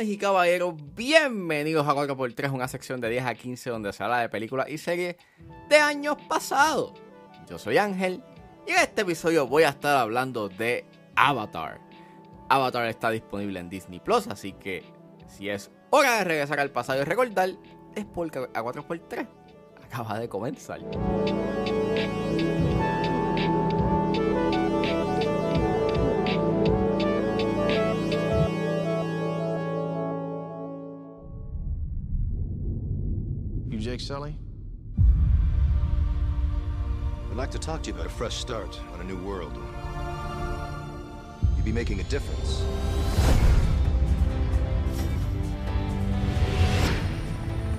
Y caballeros, bienvenidos a 4x3, una sección de 10 a 15 donde se habla de películas y series de años pasados. Yo soy Ángel y en este episodio voy a estar hablando de Avatar. Avatar está disponible en Disney Plus, así que si es hora de regresar al pasado y recordar, es porque a 4x3 acaba de comenzar. Jake Sully? I'd like to talk to you about a fresh start on a new world. You'd be making a difference.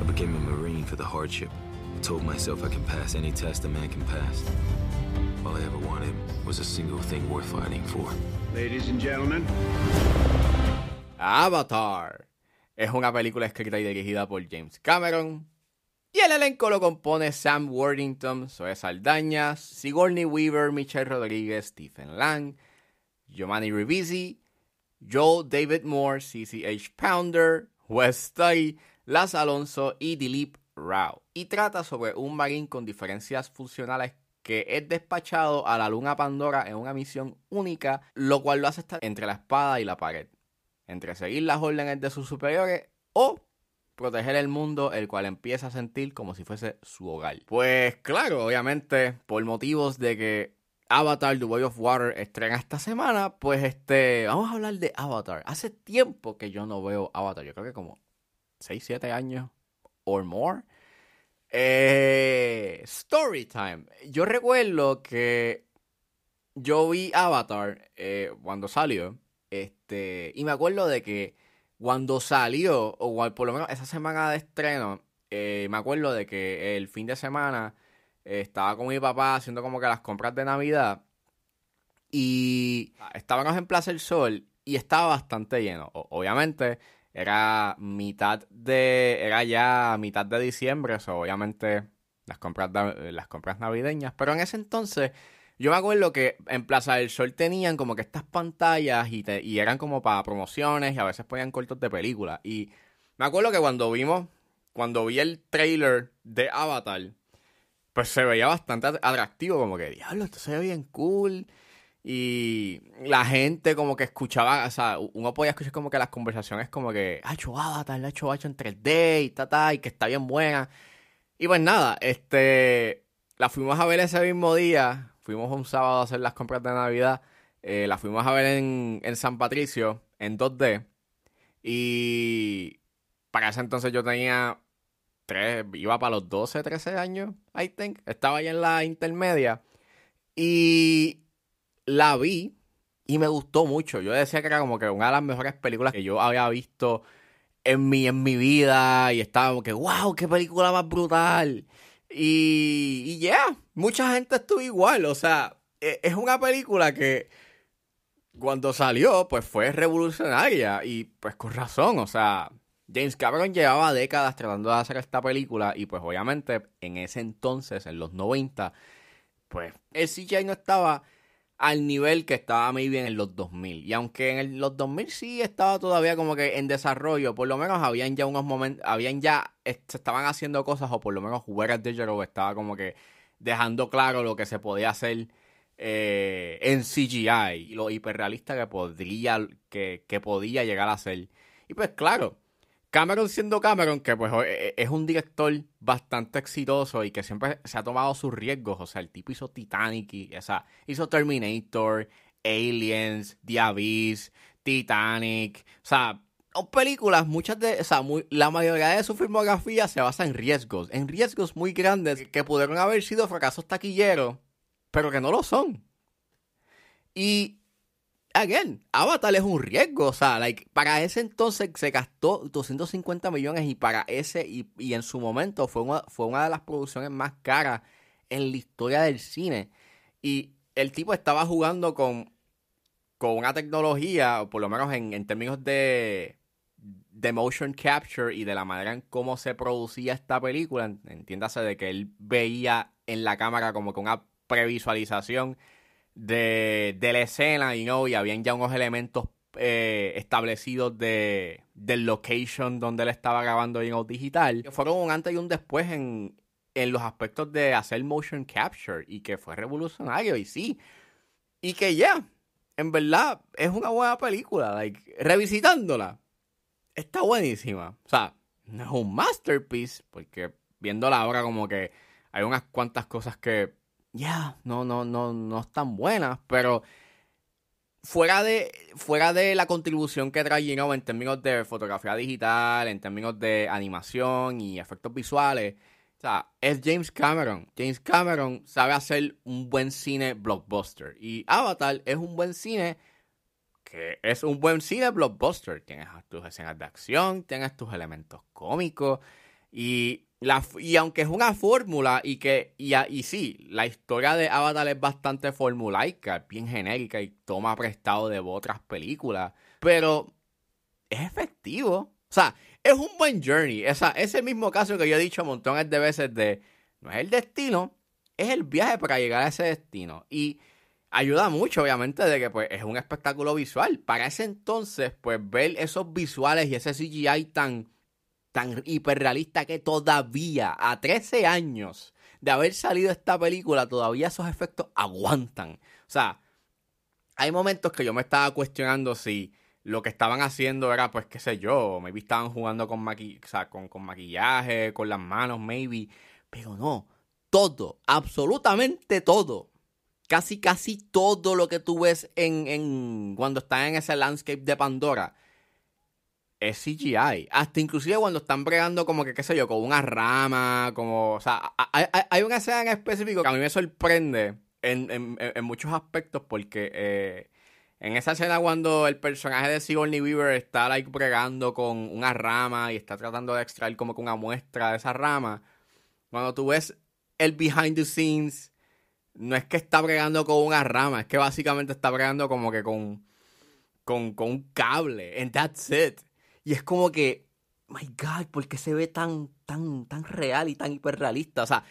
I became a Marine for the hardship. I told myself I can pass any test a man can pass. All I ever wanted was a single thing worth fighting for. Ladies and gentlemen, Avatar. Es una película escrita y dirigida por James Cameron. Y el elenco lo compone Sam Worthington, Zoe Saldaña, Sigourney Weaver, Michelle Rodríguez, Stephen Lang, Giovanni Ribisi, Joel David Moore, CCH Pounder, Wes Study, Las Alonso y Dilip Rao. Y trata sobre un marín con diferencias funcionales que es despachado a la luna Pandora en una misión única, lo cual lo hace estar entre la espada y la pared entre seguir las órdenes de sus superiores o proteger el mundo, el cual empieza a sentir como si fuese su hogar. Pues claro, obviamente, por motivos de que Avatar The Way of Water estrena esta semana, pues este, vamos a hablar de Avatar. Hace tiempo que yo no veo Avatar, yo creo que como 6, 7 años or more. Eh, story time. Yo recuerdo que yo vi Avatar eh, cuando salió. Este, y me acuerdo de que cuando salió, o por lo menos esa semana de estreno, eh, me acuerdo de que el fin de semana eh, estaba con mi papá haciendo como que las compras de Navidad. Y estábamos en Plaza del Sol y estaba bastante lleno. Obviamente era mitad de. Era ya mitad de diciembre. O obviamente las compras, las compras navideñas. Pero en ese entonces. Yo me acuerdo que en Plaza del Sol tenían como que estas pantallas y, te- y eran como para promociones y a veces ponían cortos de películas. Y me acuerdo que cuando vimos, cuando vi el trailer de Avatar, pues se veía bastante atractivo, como que, diablo, esto se ve bien cool. Y la gente como que escuchaba, o sea, uno podía escuchar como que las conversaciones como que, ha hecho Avatar, ha hecho hecho en 3D y ta, ta, y que está bien buena. Y pues nada, este, la fuimos a ver ese mismo día, fuimos un sábado a hacer las compras de Navidad, eh, la fuimos a ver en, en San Patricio, en 2D, y para ese entonces yo tenía tres, iba para los 12, 13 años, I think, estaba ahí en la intermedia, y la vi y me gustó mucho. Yo decía que era como que una de las mejores películas que yo había visto en mi, en mi vida. Y estaba que, wow, qué película más brutal. Y, y ya, mucha gente estuvo igual. O sea, e- es una película que cuando salió, pues fue revolucionaria. Y pues con razón, o sea, James Cameron llevaba décadas tratando de hacer esta película. Y pues obviamente en ese entonces, en los 90, pues el CGI no estaba al nivel que estaba maybe en los 2000. Y aunque en el- los 2000 sí estaba todavía como que en desarrollo, por lo menos habían ya unos momentos, habían ya, se estaban haciendo cosas, o por lo menos Whereas Digital estaba como que dejando claro lo que se podía hacer eh, en CGI y lo hiperrealista que podría, que, que podía llegar a ser. Y pues claro, Cameron siendo Cameron, que pues e- e- es un director bastante exitoso y que siempre se ha tomado sus riesgos. O sea, el tipo hizo Titanic, y, o sea, hizo Terminator, Aliens, The Abyss, Titanic. O sea, películas, muchas de, o sea, muy- la mayoría de su filmografía se basa en riesgos, en riesgos muy grandes que pudieron haber sido fracasos taquilleros, pero que no lo son. Y again, Avatar es un riesgo, o sea, like, para ese entonces se gastó 250 millones y para ese, y, y en su momento fue una, fue una de las producciones más caras en la historia del cine. Y el tipo estaba jugando con, con una tecnología, por lo menos en, en términos de, de motion capture y de la manera en cómo se producía esta película, entiéndase de que él veía en la cámara como que una previsualización de, de la escena y no, y habían ya unos elementos eh, establecidos de, del location donde él estaba grabando you know, digital, que fueron un antes y un después en, en los aspectos de hacer motion capture y que fue revolucionario y sí. Y que ya, en verdad, es una buena película. Like, revisitándola, está buenísima. O sea, no es un masterpiece, porque viéndola ahora como que hay unas cuantas cosas que, ya, no, no, no, no están buenas, pero fuera de, fuera de la contribución que trae Gino en términos de fotografía digital, en términos de animación y efectos visuales, o sea, es James Cameron. James Cameron sabe hacer un buen cine blockbuster. Y Avatar es un buen cine que es un buen cine blockbuster. Tienes tus escenas de acción, tienes tus elementos cómicos. Y, y aunque es una fórmula y que, y, y sí, la historia de Avatar es bastante formulaica, bien genérica y toma prestado de otras películas. Pero es efectivo. O sea, es un buen journey. Esa, ese mismo caso que yo he dicho montones de veces de no es el destino, es el viaje para llegar a ese destino. Y ayuda mucho, obviamente, de que pues, es un espectáculo visual. Para ese entonces, pues ver esos visuales y ese CGI tan, tan hiperrealista que todavía, a 13 años de haber salido esta película, todavía esos efectos aguantan. O sea, hay momentos que yo me estaba cuestionando si lo que estaban haciendo era, pues, qué sé yo, maybe estaban jugando con, con, con maquillaje, con las manos, maybe. Pero no, todo, absolutamente todo casi, casi todo lo que tú ves en, en cuando están en ese landscape de Pandora es CGI. Hasta inclusive cuando están bregando como que, qué sé yo, con una rama, como... O sea, hay, hay una escena en específico que a mí me sorprende en, en, en muchos aspectos porque eh, en esa escena cuando el personaje de Sigourney Weaver está like bregando con una rama y está tratando de extraer como que una muestra de esa rama, cuando tú ves el behind the scenes no es que está bregando con una rama, es que básicamente está bregando como que con, con, con un cable. And that's it. Y es como que, my God, ¿por qué se ve tan, tan, tan real y tan hiperrealista? O sea,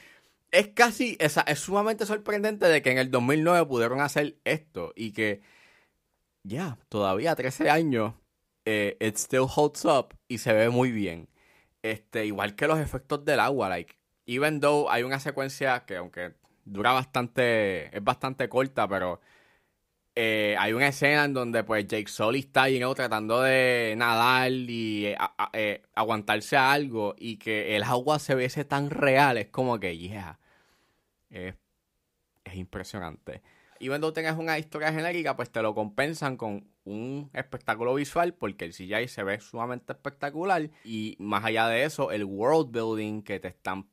es casi, es, es sumamente sorprendente de que en el 2009 pudieron hacer esto y que, ya, todavía 13 años, eh, it still holds up y se ve muy bien. Este, igual que los efectos del agua, like, even though hay una secuencia que aunque dura bastante, es bastante corta, pero eh, hay una escena en donde pues Jake Sully está you tratando de nadar y eh, eh, aguantarse a algo y que el agua se ve tan real, es como que, yeah, es, es impresionante. Y cuando tengas una historia genérica, pues te lo compensan con un espectáculo visual porque el CGI se ve sumamente espectacular y más allá de eso, el world building que te están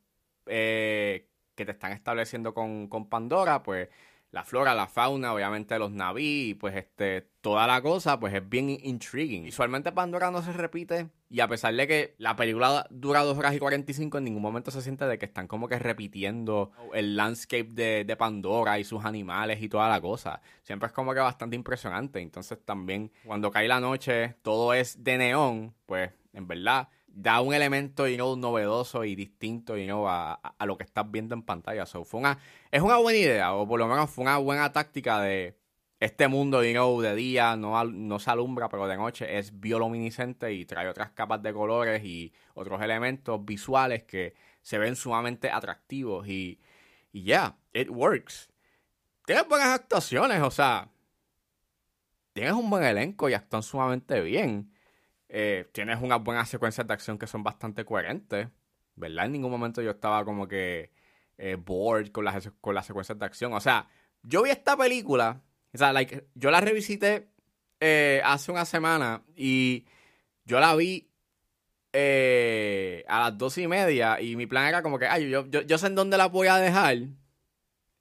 que te están estableciendo con, Pandora, pues la flora, la fauna, obviamente los naví, pues este, toda la cosa, pues es bien intriguing. Visualmente Pandora no se repite, y a pesar de que la película dura 2 horas y 45, en ningún momento se siente de que están como que repitiendo el landscape de, de Pandora y sus animales y toda la cosa. Siempre es como que bastante impresionante. Entonces también cuando cae la noche, todo es de neón, pues en verdad da un elemento you know, novedoso y distinto you know, a, a, lo que estás viendo en pantalla. So, fue una, es una buena idea, o por lo menos fue una buena táctica de este mundo you know, de día, no, no se alumbra, pero de noche es bioluminiscente y trae otras capas de colores y otros elementos visuales que se ven sumamente atractivos. Y, y yeah, it works. Tienes buenas actuaciones, o sea, tienes un buen elenco y actúan sumamente bien. Eh, tienes unas buenas secuencias de acción que son bastante coherentes, ¿verdad? En ningún momento yo estaba como que eh, bored con las, con las secuencias de acción. O sea, yo vi esta película, o sea, yo la revisité eh, hace una semana y yo la vi a las dos y media y mi plan era como que, ay, yo, yo, sé en dónde la voy a dejar.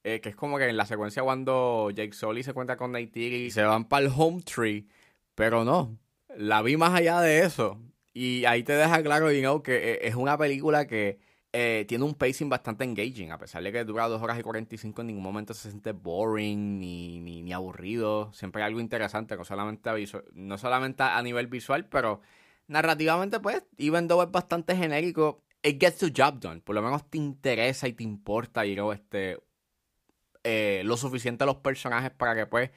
que es como que en la secuencia cuando Jake Sully se cuenta con Neytiri y se van para el home tree. Pero no, la vi más allá de eso. Y ahí te deja claro, you que eh, es una película que eh, tiene un pacing bastante engaging. A pesar de que dura 2 horas y 45, en ningún momento se siente boring ni, ni, aburrido. Siempre hay algo interesante, no solamente, a nivel visual, pero narrativamente, pues, even though es bastante genérico, it gets the job done. Por lo menos te interesa y te importa, you este, eh, lo suficiente a los personajes para que, pues,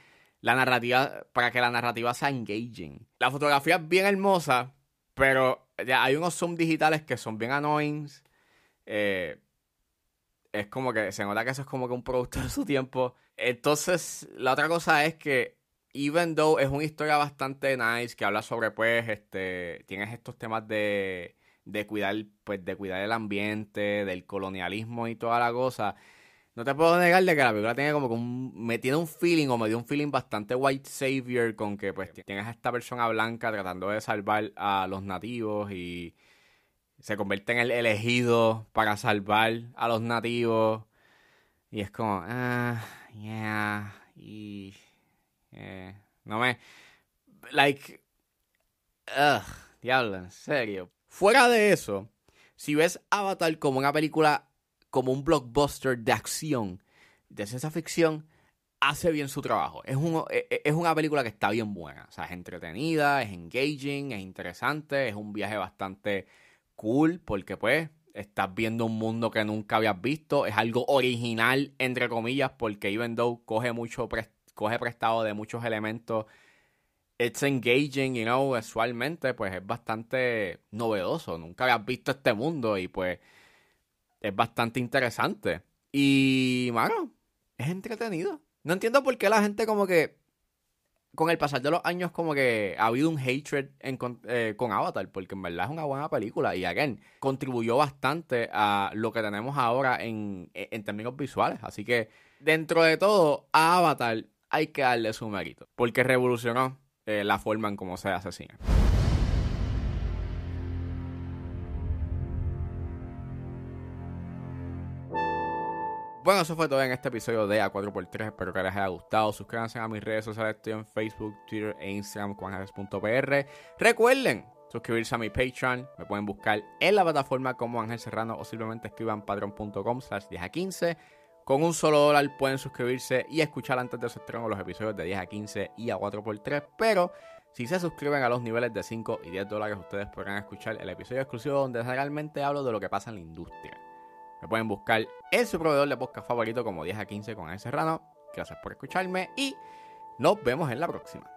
la narrativa, para que la narrativa sea engaging. La fotografía es bien hermosa, pero ya hay unos zoom digitales que son bien annoying. Eh, es como que se nota que eso es como que un producto de su tiempo. Entonces, la otra cosa es que, even though es una historia bastante nice, que habla sobre, pues, este, tienes estos temas de, de cuidar, pues, de cuidar el ambiente, del colonialismo y toda la cosa. No te puedo negar de que la película tiene como que un, me tiene un feeling o me dio un feeling bastante white savior con que pues tienes a esta persona blanca tratando de salvar a los nativos y se convierte en el elegido para salvar a los nativos. Y es como, ah, yeah, y... Eh, no me... Like... Ugh, diablo, en serio. Fuera de eso, si ves Avatar como una película, como un blockbuster de acción, de ciencia ficción, hace bien su trabajo. Es, un, e, e, es una película que está bien buena. O sea, es entretenida, es engaging, es interesante, es un viaje bastante cool porque pues estás viendo un mundo que nunca habías visto, es algo original entre comillas porque even though coge mucho coge prestado de muchos elementos it's engaging, you know, usualmente pues es bastante novedoso, nunca habías visto este mundo y pues es bastante interesante. Y, mano, es entretenido. No entiendo por qué la gente como que con el pasar de los años como que ha habido un hatred eh, con Avatar, porque en verdad es una buena película y again, contribuyó bastante a lo que tenemos ahora en, en términos visuales. Así que dentro de todo, a Avatar hay que darle su mérito, porque revolucionó eh, la forma en cómo se asesina. Bueno, eso fue todo en este episodio de A4x3. Espero que les haya gustado. Suscríbanse a mis redes sociales. Estoy en Facebook, Twitter e Instagram, juanjares.pr. Recuerden suscribirse a mi Patreon. Me pueden buscar en la plataforma como Ángel Serrano o simplemente escriban patreon.com slash 10 a 15. Con un solo dólar pueden suscribirse y escuchar antes de su estreno los episodios de 10 a 15 y a 4x3. Pero si se suscriben a los niveles de 5 y 10 dólares, ustedes podrán escuchar el episodio exclusivo donde realmente hablo de lo que pasa en la industria. Me pueden buscar en su proveedor de podcast favorito como 10 a 15 con Ángel Serrano. Gracias por escucharme y nos vemos en la próxima.